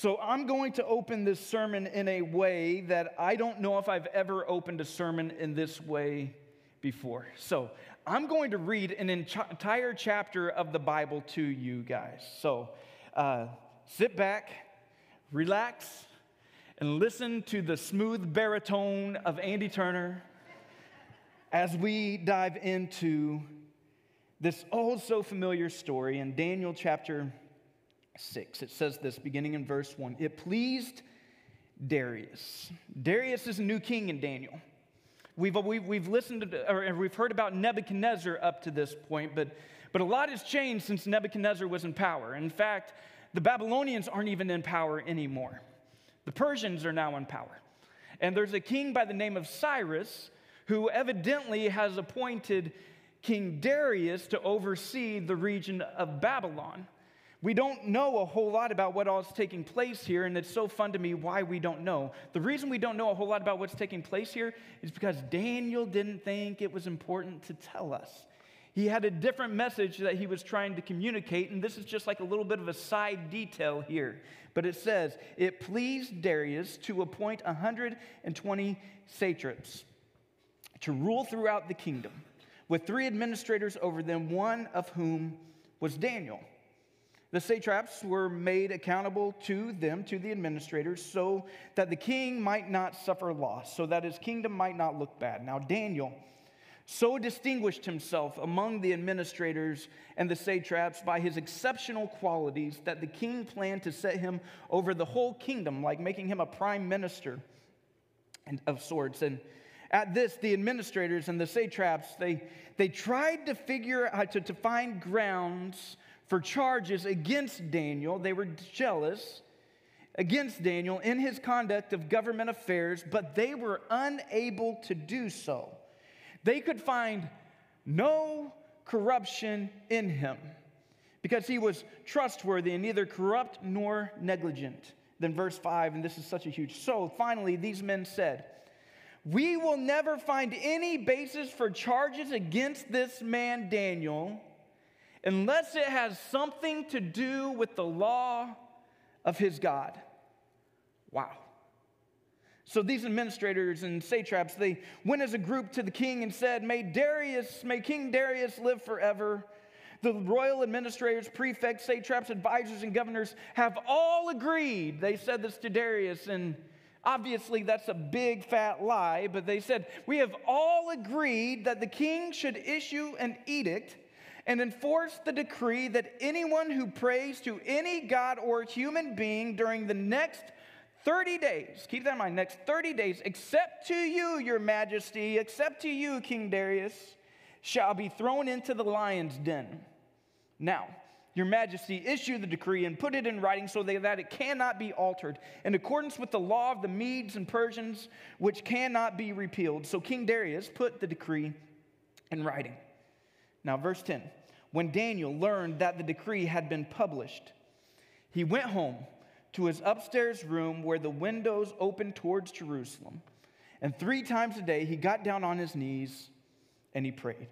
So I'm going to open this sermon in a way that I don't know if I've ever opened a sermon in this way before. So I'm going to read an entire chapter of the Bible to you guys. So uh, sit back, relax, and listen to the smooth baritone of Andy Turner as we dive into this oh so familiar story in Daniel chapter 6. It says this beginning in verse 1. It pleased Darius. Darius is a new king in Daniel. We've, we've, listened to, or we've heard about Nebuchadnezzar up to this point, but, but a lot has changed since Nebuchadnezzar was in power. In fact, the Babylonians aren't even in power anymore. The Persians are now in power. And there's a king by the name of Cyrus who evidently has appointed King Darius to oversee the region of Babylon. We don't know a whole lot about what all is taking place here, and it's so fun to me why we don't know. The reason we don't know a whole lot about what's taking place here is because Daniel didn't think it was important to tell us. He had a different message that he was trying to communicate, and this is just like a little bit of a side detail here. But it says, It pleased Darius to appoint 120 satraps to rule throughout the kingdom, with three administrators over them, one of whom was Daniel. The satraps were made accountable to them, to the administrators, so that the king might not suffer loss, so that his kingdom might not look bad. Now, Daniel so distinguished himself among the administrators and the satraps by his exceptional qualities that the king planned to set him over the whole kingdom, like making him a prime minister of sorts. And at this, the administrators and the satraps, they, they tried to figure out to, to find grounds for charges against Daniel. They were jealous against Daniel in his conduct of government affairs, but they were unable to do so. They could find no corruption in him because he was trustworthy and neither corrupt nor negligent. Then, verse 5, and this is such a huge. So, finally, these men said, We will never find any basis for charges against this man, Daniel unless it has something to do with the law of his God. Wow. So these administrators and satraps, they went as a group to the king and said, May Darius, may King Darius live forever. The royal administrators, prefects, satraps, advisors, and governors have all agreed. They said this to Darius, and obviously that's a big fat lie, but they said, We have all agreed that the king should issue an edict and enforce the decree that anyone who prays to any God or human being during the next 30 days, keep that in mind, next 30 days, except to you, your majesty, except to you, King Darius, shall be thrown into the lion's den. Now, your majesty, issue the decree and put it in writing so that it cannot be altered, in accordance with the law of the Medes and Persians, which cannot be repealed. So King Darius put the decree in writing. Now, verse 10 when Daniel learned that the decree had been published, he went home to his upstairs room where the windows opened towards Jerusalem. And three times a day he got down on his knees and he prayed,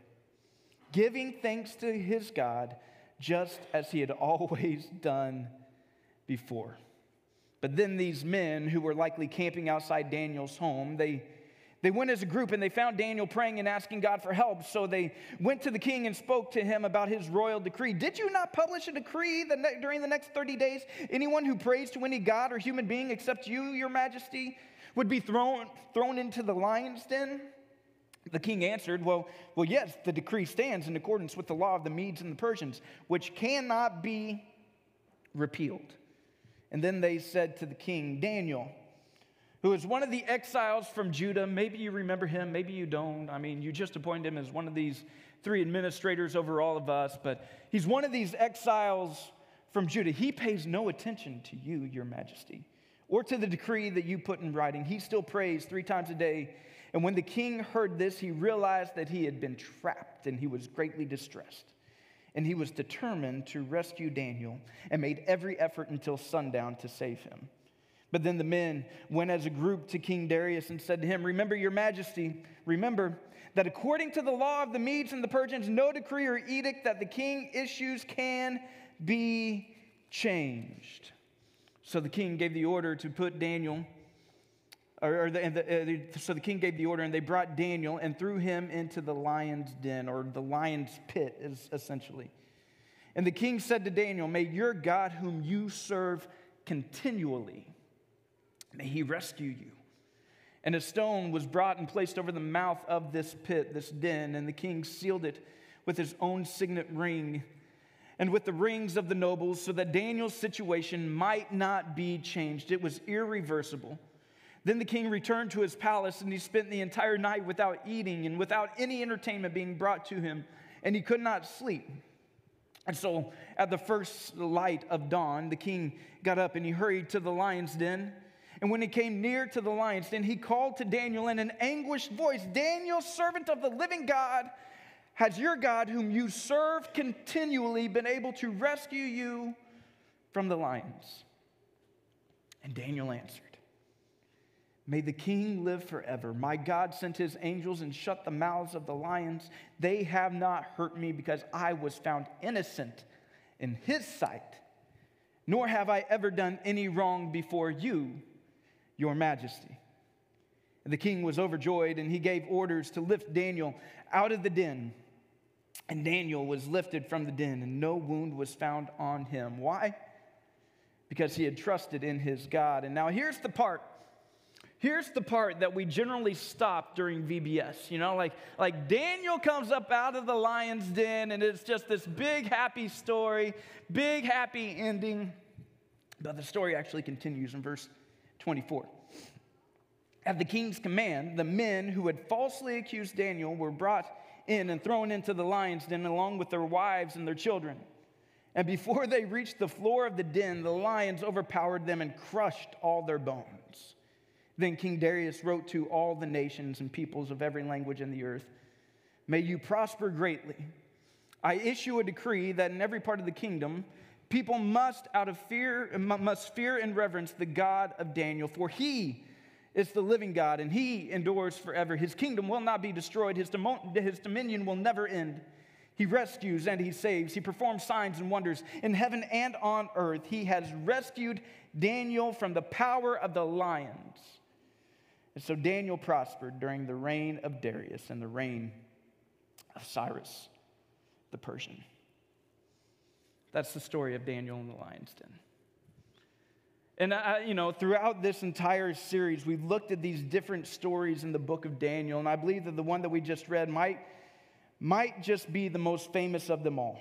giving thanks to his God just as he had always done before. But then these men who were likely camping outside Daniel's home, they they went as a group and they found Daniel praying and asking God for help. So they went to the king and spoke to him about his royal decree. Did you not publish a decree that ne- during the next 30 days, anyone who prays to any god or human being except you, your majesty, would be thrown, thrown into the lion's den? The king answered, well, well, yes, the decree stands in accordance with the law of the Medes and the Persians, which cannot be repealed. And then they said to the king, Daniel, who is one of the exiles from Judah. Maybe you remember him, maybe you don't. I mean, you just appointed him as one of these three administrators over all of us, but he's one of these exiles from Judah. He pays no attention to you, your majesty, or to the decree that you put in writing. He still prays three times a day. And when the king heard this, he realized that he had been trapped and he was greatly distressed. And he was determined to rescue Daniel and made every effort until sundown to save him. But then the men went as a group to King Darius and said to him, Remember, your majesty, remember that according to the law of the Medes and the Persians, no decree or edict that the king issues can be changed. So the king gave the order to put Daniel, or, or the, the, uh, so the king gave the order, and they brought Daniel and threw him into the lion's den, or the lion's pit, is essentially. And the king said to Daniel, May your God, whom you serve continually, may he rescue you. And a stone was brought and placed over the mouth of this pit, this den, and the king sealed it with his own signet ring and with the rings of the nobles, so that Daniel's situation might not be changed. It was irreversible. Then the king returned to his palace, and he spent the entire night without eating and without any entertainment being brought to him, and he could not sleep. And so, at the first light of dawn, the king got up and he hurried to the lion's den. And when he came near to the lion's den, he called to Daniel in an anguished voice Daniel, servant of the living God, has your God, whom you serve continually, been able to rescue you from the lions? And Daniel answered, May the king live forever. My God sent his angels and shut the mouths of the lions. They have not hurt me because I was found innocent in his sight, nor have I ever done any wrong before you, your majesty. And the king was overjoyed, and he gave orders to lift Daniel out of the den. And Daniel was lifted from the den, and no wound was found on him. Why? Because he had trusted in his God. And now here's the part. Here's the part that we generally stop during VBS. You know, like, like Daniel comes up out of the lion's den, and it's just this big happy story, big happy ending. But the story actually continues in verse 24. At the king's command, the men who had falsely accused Daniel were brought in and thrown into the lion's den along with their wives and their children. And before they reached the floor of the den, the lions overpowered them and crushed all their bones. Then King Darius wrote to all the nations and peoples of every language in the earth May you prosper greatly. I issue a decree that in every part of the kingdom, people must, out of fear, must fear and reverence the God of Daniel, for he is the living God, and he endures forever. His kingdom will not be destroyed, his, his dominion will never end. He rescues and he saves. He performs signs and wonders in heaven and on earth. He has rescued Daniel from the power of the lions. And so Daniel prospered during the reign of Darius and the reign of Cyrus the Persian. That's the story of Daniel in the lion's den. And, I, you know, throughout this entire series, we've looked at these different stories in the book of Daniel, and I believe that the one that we just read might, might just be the most famous of them all.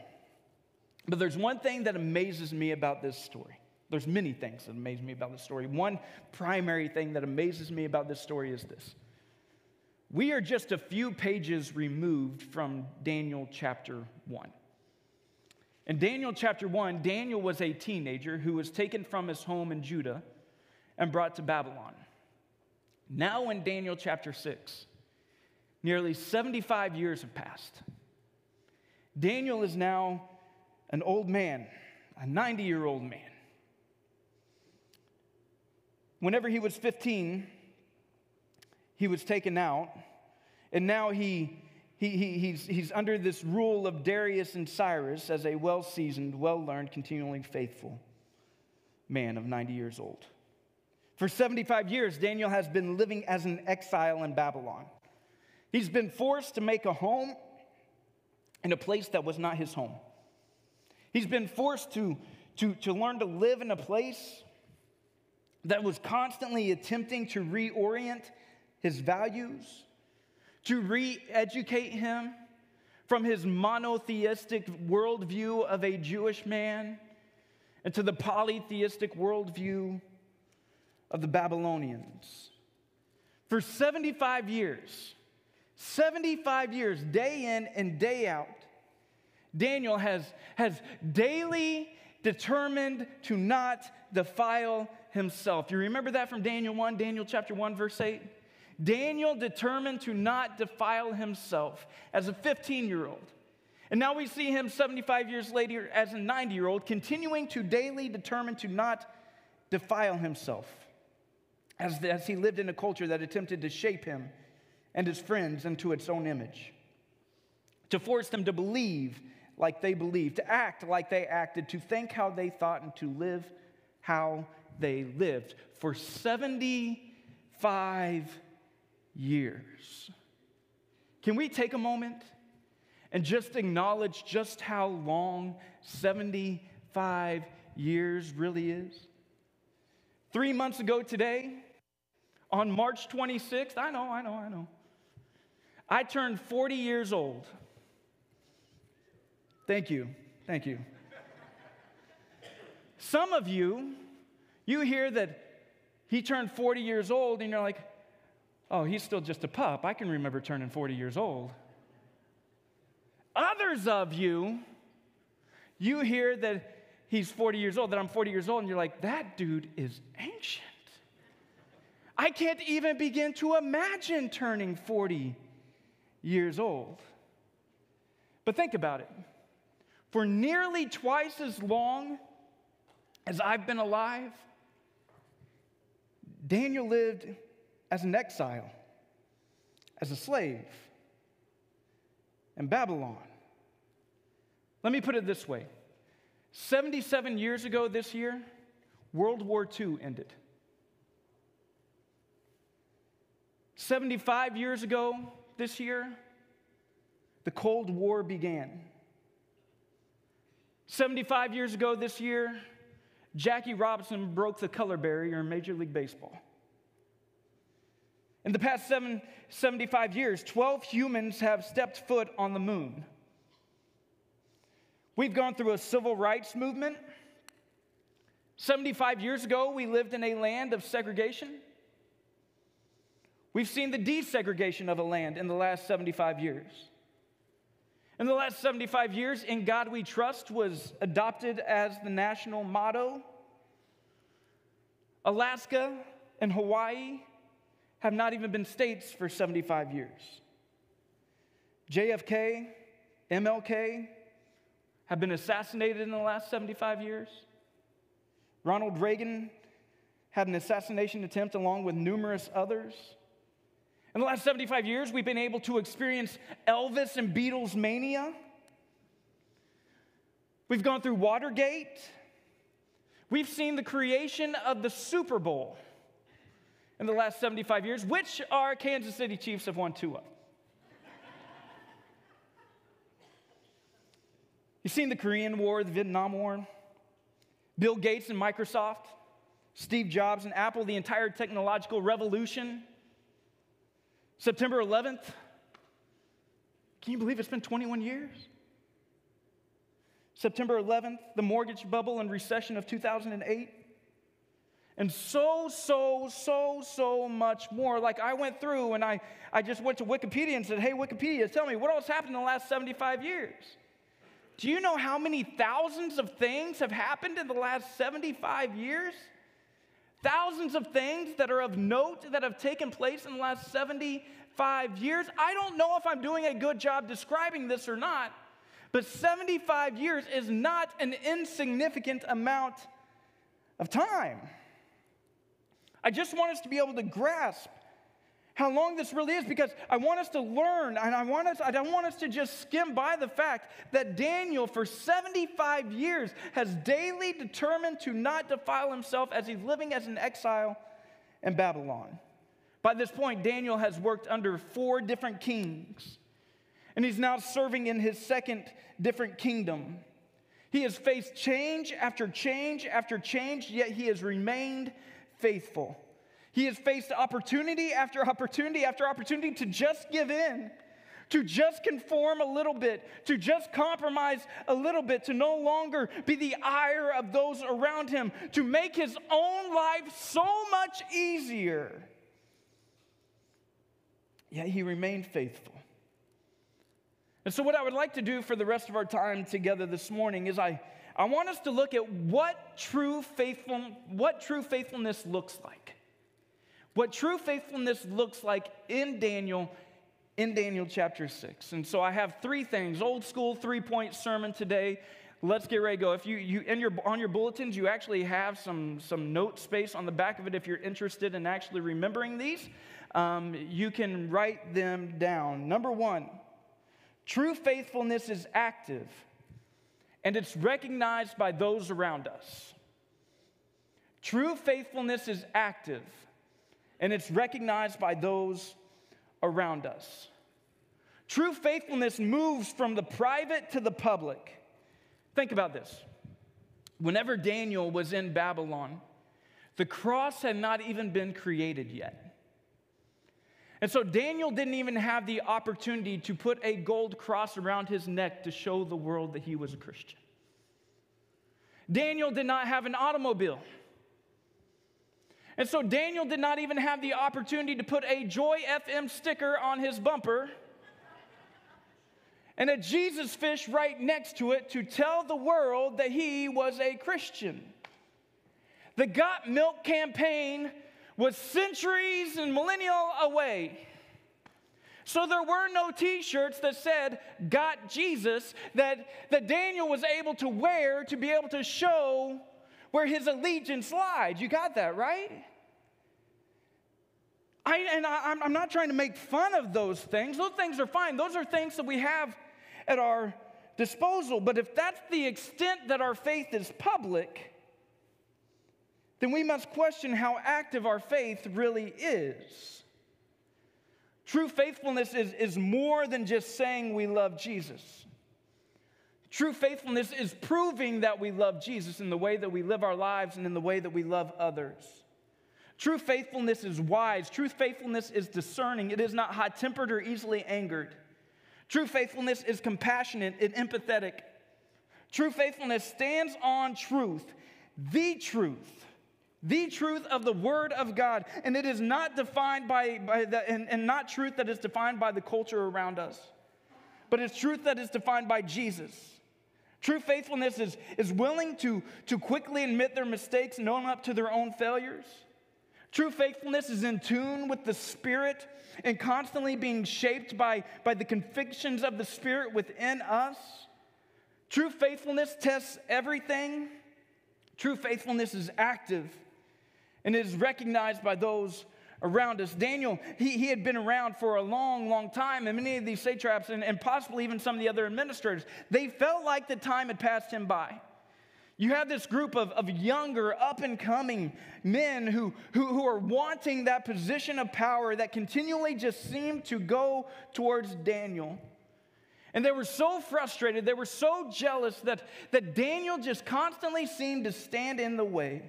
But there's one thing that amazes me about this story. There's many things that amaze me about this story. One primary thing that amazes me about this story is this. We are just a few pages removed from Daniel chapter 1. In Daniel chapter 1, Daniel was a teenager who was taken from his home in Judah and brought to Babylon. Now, in Daniel chapter 6, nearly 75 years have passed. Daniel is now an old man, a 90 year old man. Whenever he was 15, he was taken out, and now he he, he, he's, he's under this rule of Darius and Cyrus as a well seasoned, well learned, continually faithful man of 90 years old. For 75 years, Daniel has been living as an exile in Babylon. He's been forced to make a home in a place that was not his home. He's been forced to, to, to learn to live in a place that was constantly attempting to reorient his values to re educate him from his monotheistic worldview of a Jewish man into the polytheistic worldview of the Babylonians. For 75 years, 75 years, day in and day out, Daniel has, has daily determined to not defile himself. You remember that from Daniel 1, Daniel chapter 1, verse 8? Daniel determined to not defile himself as a 15 year old. And now we see him 75 years later as a 90 year old, continuing to daily determine to not defile himself as, as he lived in a culture that attempted to shape him and his friends into its own image, to force them to believe like they believed, to act like they acted, to think how they thought, and to live how they lived for 75 years. Can we take a moment and just acknowledge just how long 75 years really is? Three months ago today, on March 26th, I know, I know, I know, I turned 40 years old. Thank you, thank you. Some of you, you hear that he turned 40 years old, and you're like, oh, he's still just a pup. I can remember turning 40 years old. Others of you, you hear that he's 40 years old, that I'm 40 years old, and you're like, that dude is ancient. I can't even begin to imagine turning 40 years old. But think about it. For nearly twice as long as I've been alive, Daniel lived as an exile, as a slave in Babylon. Let me put it this way 77 years ago this year, World War II ended. 75 years ago this year, the Cold War began. 75 years ago this year, Jackie Robinson broke the color barrier in Major League Baseball. In the past seven, 75 years, 12 humans have stepped foot on the moon. We've gone through a civil rights movement. 75 years ago, we lived in a land of segregation. We've seen the desegregation of a land in the last 75 years. In the last 75 years, In God We Trust was adopted as the national motto. Alaska and Hawaii have not even been states for 75 years. JFK, MLK have been assassinated in the last 75 years. Ronald Reagan had an assassination attempt along with numerous others. In the last 75 years, we've been able to experience Elvis and Beatles mania. We've gone through Watergate. We've seen the creation of the Super Bowl in the last 75 years, which our Kansas City Chiefs have won two of. You've seen the Korean War, the Vietnam War, Bill Gates and Microsoft, Steve Jobs and Apple, the entire technological revolution. September 11th, can you believe it's been 21 years? September 11th, the mortgage bubble and recession of 2008. And so, so, so, so much more. Like I went through and I, I just went to Wikipedia and said, hey, Wikipedia, tell me what else happened in the last 75 years? Do you know how many thousands of things have happened in the last 75 years? Thousands of things that are of note that have taken place in the last 75 years. I don't know if I'm doing a good job describing this or not, but 75 years is not an insignificant amount of time. I just want us to be able to grasp how long this really is because I want us to learn and I want us I don't want us to just skim by the fact that Daniel for 75 years has daily determined to not defile himself as he's living as an exile in Babylon. By this point Daniel has worked under four different kings and he's now serving in his second different kingdom. He has faced change after change after change yet he has remained faithful. He has faced opportunity after opportunity after opportunity to just give in, to just conform a little bit, to just compromise a little bit, to no longer be the ire of those around him, to make his own life so much easier. Yet he remained faithful. And so, what I would like to do for the rest of our time together this morning is I, I want us to look at what true, faithful, what true faithfulness looks like what true faithfulness looks like in Daniel in Daniel chapter 6. And so I have three things, old school three-point sermon today. Let's get ready to go. If you, you in your on your bulletins, you actually have some, some note space on the back of it if you're interested in actually remembering these. Um, you can write them down. Number one, true faithfulness is active and it's recognized by those around us. True faithfulness is active and it's recognized by those around us. True faithfulness moves from the private to the public. Think about this. Whenever Daniel was in Babylon, the cross had not even been created yet. And so Daniel didn't even have the opportunity to put a gold cross around his neck to show the world that he was a Christian. Daniel did not have an automobile. And so Daniel did not even have the opportunity to put a Joy FM sticker on his bumper and a Jesus fish right next to it to tell the world that he was a Christian. The Got Milk campaign was centuries and millennial away. So there were no t shirts that said, Got Jesus, that, that Daniel was able to wear to be able to show where his allegiance lied. You got that, right? I, and I, I'm not trying to make fun of those things. Those things are fine. Those are things that we have at our disposal. But if that's the extent that our faith is public, then we must question how active our faith really is. True faithfulness is, is more than just saying we love Jesus. True faithfulness is proving that we love Jesus in the way that we live our lives and in the way that we love others. True faithfulness is wise. True faithfulness is discerning. It is not hot tempered or easily angered. True faithfulness is compassionate and empathetic. True faithfulness stands on truth, the truth, the truth of the Word of God. And it is not defined by, by the, and, and not truth that is defined by the culture around us, but it's truth that is defined by Jesus. True faithfulness is, is willing to, to quickly admit their mistakes and own up to their own failures. True faithfulness is in tune with the Spirit and constantly being shaped by, by the convictions of the Spirit within us. True faithfulness tests everything. True faithfulness is active and it is recognized by those around us. Daniel, he, he had been around for a long, long time, and many of these satraps and, and possibly even some of the other administrators, they felt like the time had passed him by. You have this group of, of younger, up and coming men who, who, who are wanting that position of power that continually just seemed to go towards Daniel. And they were so frustrated, they were so jealous that, that Daniel just constantly seemed to stand in the way.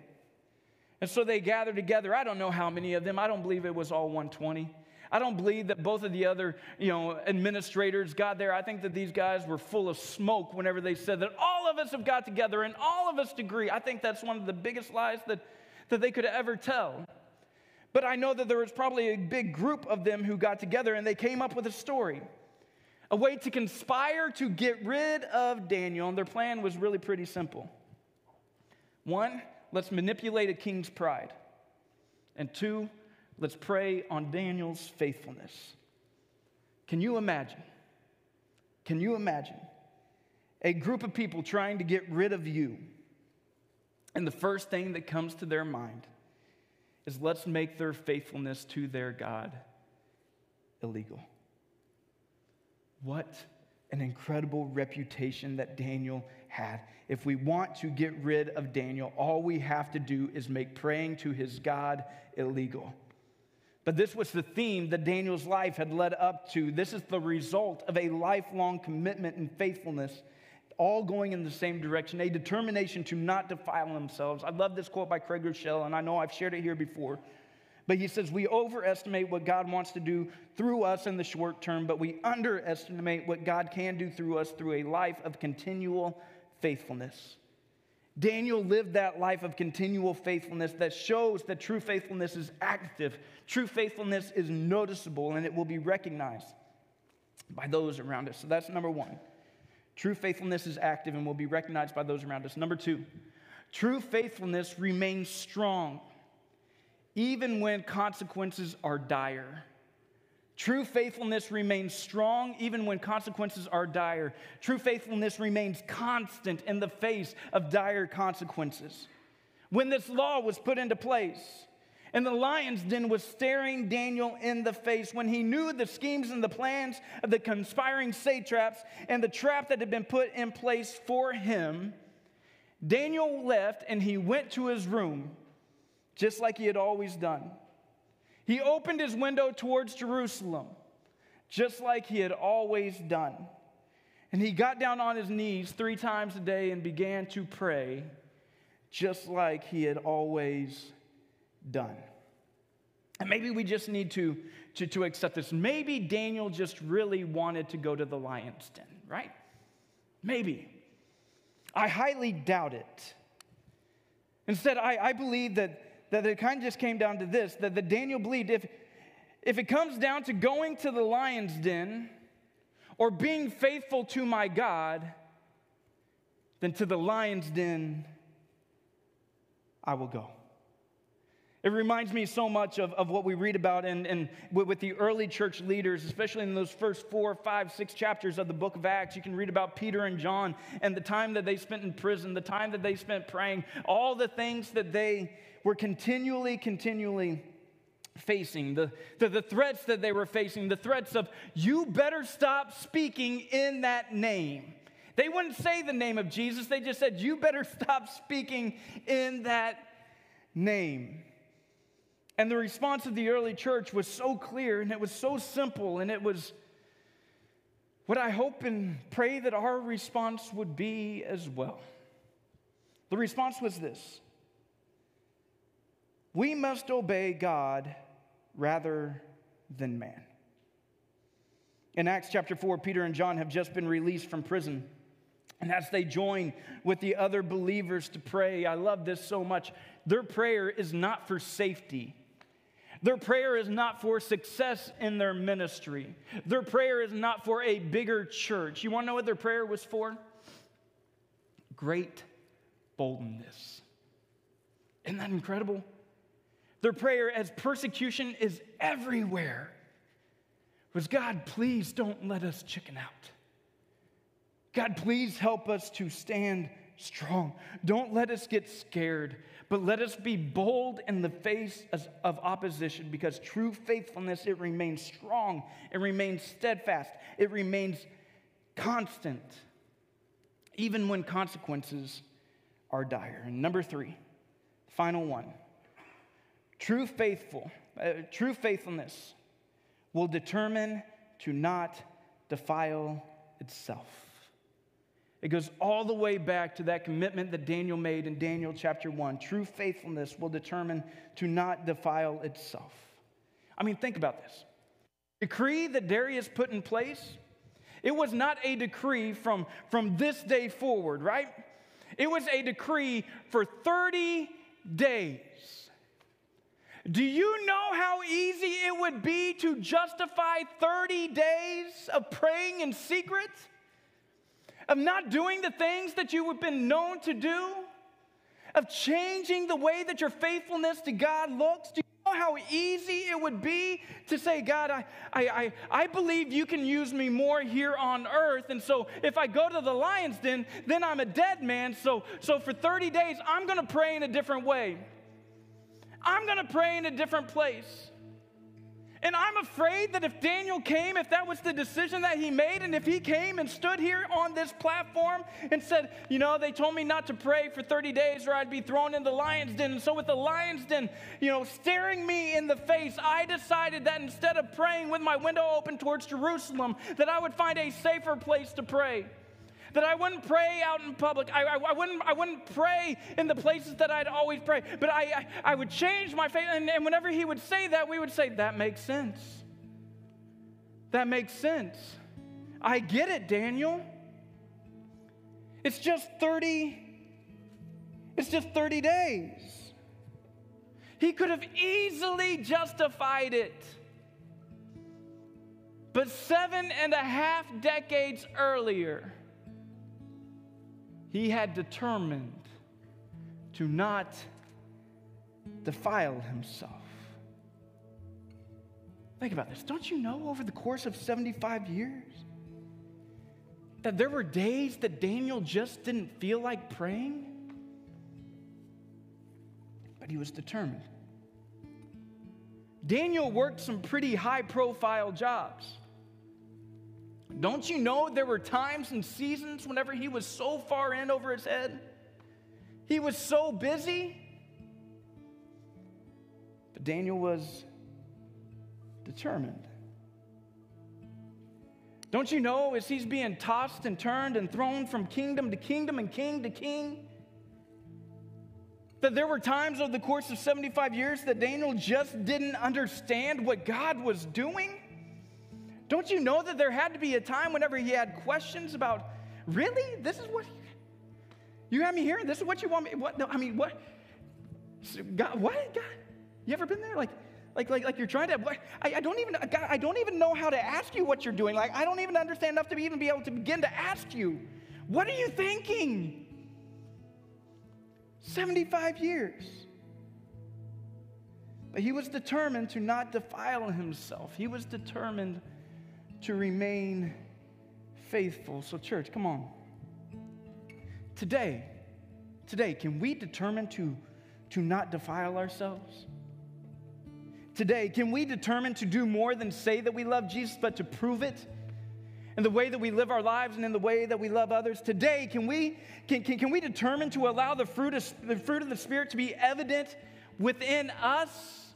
And so they gathered together. I don't know how many of them, I don't believe it was all 120. I don't believe that both of the other, you know, administrators got there. I think that these guys were full of smoke whenever they said that all of us have got together and all of us agree. I think that's one of the biggest lies that, that they could ever tell. But I know that there was probably a big group of them who got together and they came up with a story, a way to conspire to get rid of Daniel. And their plan was really pretty simple. One, let's manipulate a king's pride. And two, Let's prey on Daniel's faithfulness. Can you imagine? Can you imagine a group of people trying to get rid of you? And the first thing that comes to their mind is let's make their faithfulness to their God illegal. What an incredible reputation that Daniel had. If we want to get rid of Daniel, all we have to do is make praying to his God illegal. But this was the theme that Daniel's life had led up to. This is the result of a lifelong commitment and faithfulness, all going in the same direction, a determination to not defile themselves. I love this quote by Craig Groeschel, and I know I've shared it here before. But he says, We overestimate what God wants to do through us in the short term, but we underestimate what God can do through us through a life of continual faithfulness. Daniel lived that life of continual faithfulness that shows that true faithfulness is active, true faithfulness is noticeable, and it will be recognized by those around us. So that's number one. True faithfulness is active and will be recognized by those around us. Number two, true faithfulness remains strong even when consequences are dire. True faithfulness remains strong even when consequences are dire. True faithfulness remains constant in the face of dire consequences. When this law was put into place, and the lion's den was staring Daniel in the face when he knew the schemes and the plans of the conspiring satraps and the trap that had been put in place for him. Daniel left and he went to his room just like he had always done. He opened his window towards Jerusalem, just like he had always done. And he got down on his knees three times a day and began to pray, just like he had always done. And maybe we just need to, to, to accept this. Maybe Daniel just really wanted to go to the lion's den, right? Maybe. I highly doubt it. Instead, I, I believe that, that it kind of just came down to this that, that Daniel believed if, if it comes down to going to the lion's den or being faithful to my God, then to the lion's den I will go. It reminds me so much of, of what we read about in, in, with the early church leaders, especially in those first four, five, six chapters of the book of Acts. You can read about Peter and John and the time that they spent in prison, the time that they spent praying, all the things that they were continually, continually facing, the, the, the threats that they were facing, the threats of, you better stop speaking in that name. They wouldn't say the name of Jesus, they just said, you better stop speaking in that name. And the response of the early church was so clear and it was so simple and it was what I hope and pray that our response would be as well. The response was this We must obey God rather than man. In Acts chapter 4, Peter and John have just been released from prison. And as they join with the other believers to pray, I love this so much. Their prayer is not for safety, their prayer is not for success in their ministry. Their prayer is not for a bigger church. You want to know what their prayer was for? Great boldness. Isn't that incredible? Their prayer, as persecution is everywhere, was God, please don't let us chicken out. God, please help us to stand strong. Don't let us get scared but let us be bold in the face of opposition because true faithfulness, it remains strong, it remains steadfast, it remains constant, even when consequences are dire. And number three, final one true faithful, uh, true faithfulness will determine to not defile itself. It goes all the way back to that commitment that Daniel made in Daniel chapter 1. True faithfulness will determine to not defile itself. I mean, think about this. Decree that Darius put in place, it was not a decree from, from this day forward, right? It was a decree for 30 days. Do you know how easy it would be to justify 30 days of praying in secret? of not doing the things that you have been known to do, of changing the way that your faithfulness to God looks? Do you know how easy it would be to say, God, I, I, I, I believe you can use me more here on earth. And so if I go to the lion's den, then I'm a dead man. So, so for 30 days, I'm going to pray in a different way. I'm going to pray in a different place. And I'm afraid that if Daniel came, if that was the decision that he made, and if he came and stood here on this platform and said, You know, they told me not to pray for 30 days or I'd be thrown in the lion's den. And so, with the lion's den, you know, staring me in the face, I decided that instead of praying with my window open towards Jerusalem, that I would find a safer place to pray that I wouldn't pray out in public. I, I, I, wouldn't, I wouldn't pray in the places that I'd always pray. But I, I, I would change my faith. And, and whenever he would say that, we would say, That makes sense. That makes sense. I get it, Daniel. It's just 30, it's just 30 days. He could have easily justified it. But seven and a half decades earlier, he had determined to not defile himself. Think about this. Don't you know over the course of 75 years that there were days that Daniel just didn't feel like praying? But he was determined. Daniel worked some pretty high profile jobs. Don't you know there were times and seasons whenever he was so far in over his head? He was so busy. But Daniel was determined. Don't you know, as he's being tossed and turned and thrown from kingdom to kingdom and king to king, that there were times over the course of 75 years that Daniel just didn't understand what God was doing? Don't you know that there had to be a time whenever he had questions about, really? This is what you have me here? This is what you want me? What? No, I mean, what? God, what? God, you ever been there? Like, like, like, like you're trying to. What, I, I don't even. God, I don't even know how to ask you what you're doing. Like, I don't even understand enough to even be able to begin to ask you. What are you thinking? 75 years. But he was determined to not defile himself. He was determined to remain faithful. So, church, come on. Today, today, can we determine to, to not defile ourselves? Today, can we determine to do more than say that we love Jesus, but to prove it in the way that we live our lives and in the way that we love others? Today, can we, can, can, can we determine to allow the fruit, of, the fruit of the Spirit to be evident within us?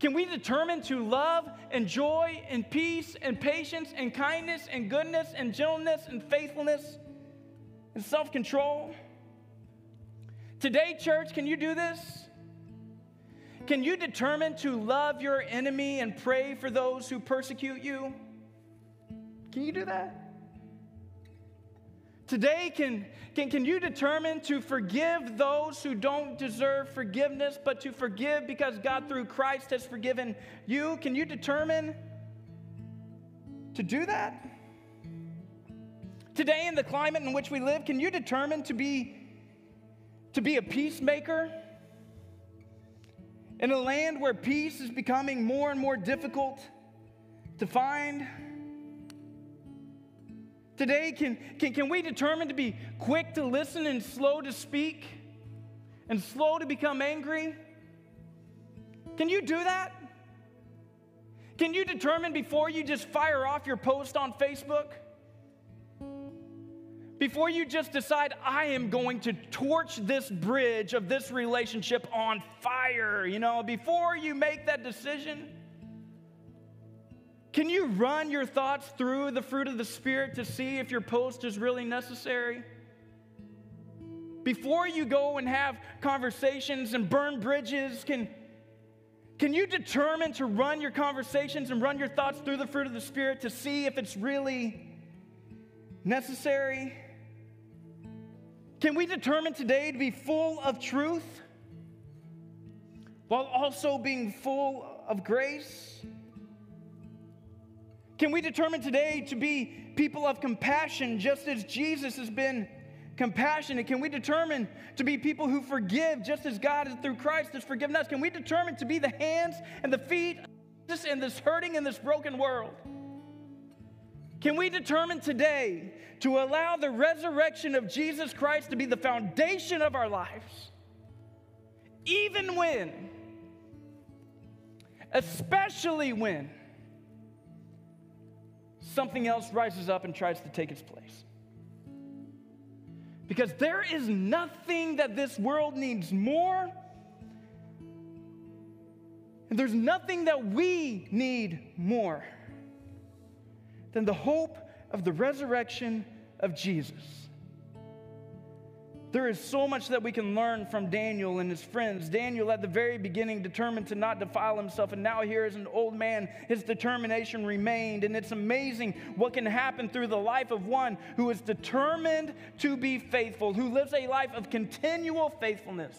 Can we determine to love and joy and peace and patience and kindness and goodness and gentleness and faithfulness and self control? Today, church, can you do this? Can you determine to love your enemy and pray for those who persecute you? Can you do that? Today, can, can, can you determine to forgive those who don't deserve forgiveness, but to forgive because God through Christ has forgiven you? Can you determine to do that? Today, in the climate in which we live, can you determine to be, to be a peacemaker? In a land where peace is becoming more and more difficult to find? Today, can, can, can we determine to be quick to listen and slow to speak and slow to become angry? Can you do that? Can you determine before you just fire off your post on Facebook? Before you just decide, I am going to torch this bridge of this relationship on fire, you know, before you make that decision? Can you run your thoughts through the fruit of the Spirit to see if your post is really necessary? Before you go and have conversations and burn bridges, can, can you determine to run your conversations and run your thoughts through the fruit of the Spirit to see if it's really necessary? Can we determine today to be full of truth while also being full of grace? Can we determine today to be people of compassion just as Jesus has been compassionate? Can we determine to be people who forgive just as God through Christ has forgiven us? Can we determine to be the hands and the feet in this hurting in this broken world? Can we determine today to allow the resurrection of Jesus Christ to be the foundation of our lives? Even when, especially when, something else rises up and tries to take its place. Because there is nothing that this world needs more, and there's nothing that we need more than the hope of the resurrection of Jesus. There is so much that we can learn from Daniel and his friends. Daniel, at the very beginning, determined to not defile himself, and now, here as an old man, his determination remained. And it's amazing what can happen through the life of one who is determined to be faithful, who lives a life of continual faithfulness.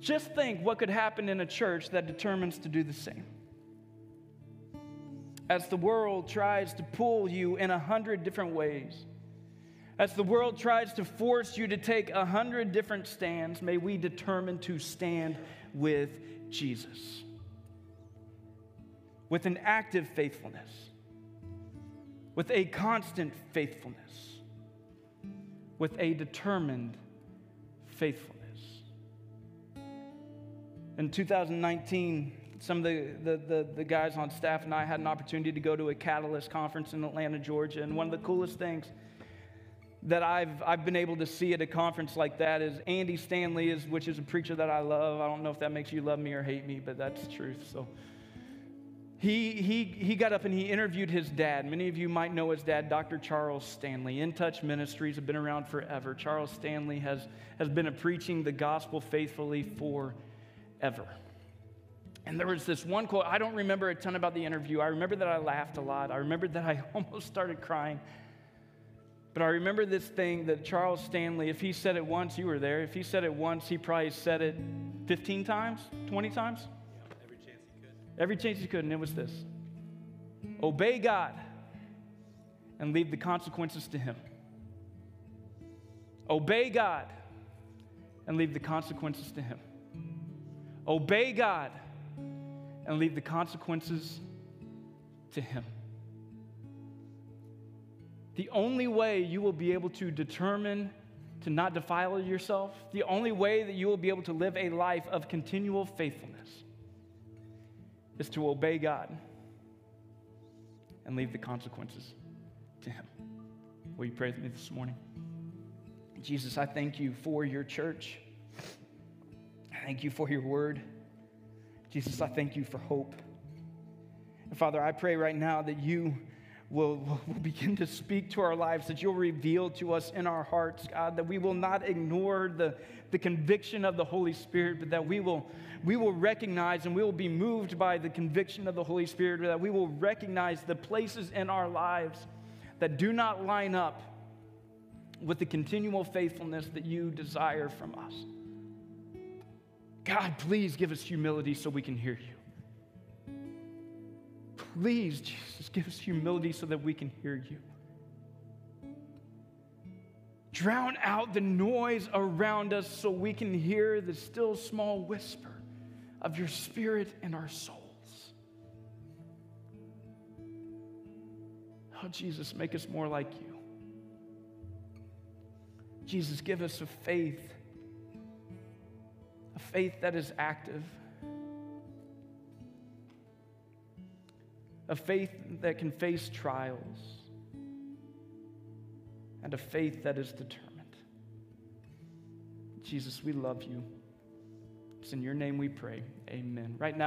Just think what could happen in a church that determines to do the same. As the world tries to pull you in a hundred different ways as the world tries to force you to take a hundred different stands, may we determine to stand with Jesus. With an active faithfulness, with a constant faithfulness, with a determined faithfulness. In 2019, some of the, the, the, the, guys on staff and I had an opportunity to go to a Catalyst conference in Atlanta, Georgia. And one of the coolest things that I've, I've been able to see at a conference like that is Andy Stanley, is, which is a preacher that I love. I don't know if that makes you love me or hate me, but that's truth. So he, he, he got up and he interviewed his dad. Many of you might know his dad, Dr. Charles Stanley. In Touch Ministries have been around forever. Charles Stanley has, has been preaching the gospel faithfully forever. And there was this one quote, I don't remember a ton about the interview. I remember that I laughed a lot. I remember that I almost started crying. But I remember this thing that Charles Stanley, if he said it once, you were there. If he said it once, he probably said it 15 times, 20 times. Yeah, every chance he could. Every chance he could, and it was this Obey God and leave the consequences to Him. Obey God and leave the consequences to Him. Obey God and leave the consequences to Him. The only way you will be able to determine to not defile yourself, the only way that you will be able to live a life of continual faithfulness is to obey God and leave the consequences to Him. Will you pray with me this morning? Jesus, I thank you for your church. I thank you for your word. Jesus, I thank you for hope. And Father, I pray right now that you will, will begin to speak to our lives, that you'll reveal to us in our hearts, God, that we will not ignore the, the conviction of the Holy Spirit, but that we will, we will recognize and we will be moved by the conviction of the Holy Spirit, that we will recognize the places in our lives that do not line up with the continual faithfulness that you desire from us. God, please give us humility so we can hear you. Please, Jesus, give us humility so that we can hear you. Drown out the noise around us so we can hear the still small whisper of your spirit in our souls. Oh, Jesus, make us more like you. Jesus, give us a faith, a faith that is active. A faith that can face trials, and a faith that is determined. Jesus, we love you. It's in your name we pray. Amen. Right now,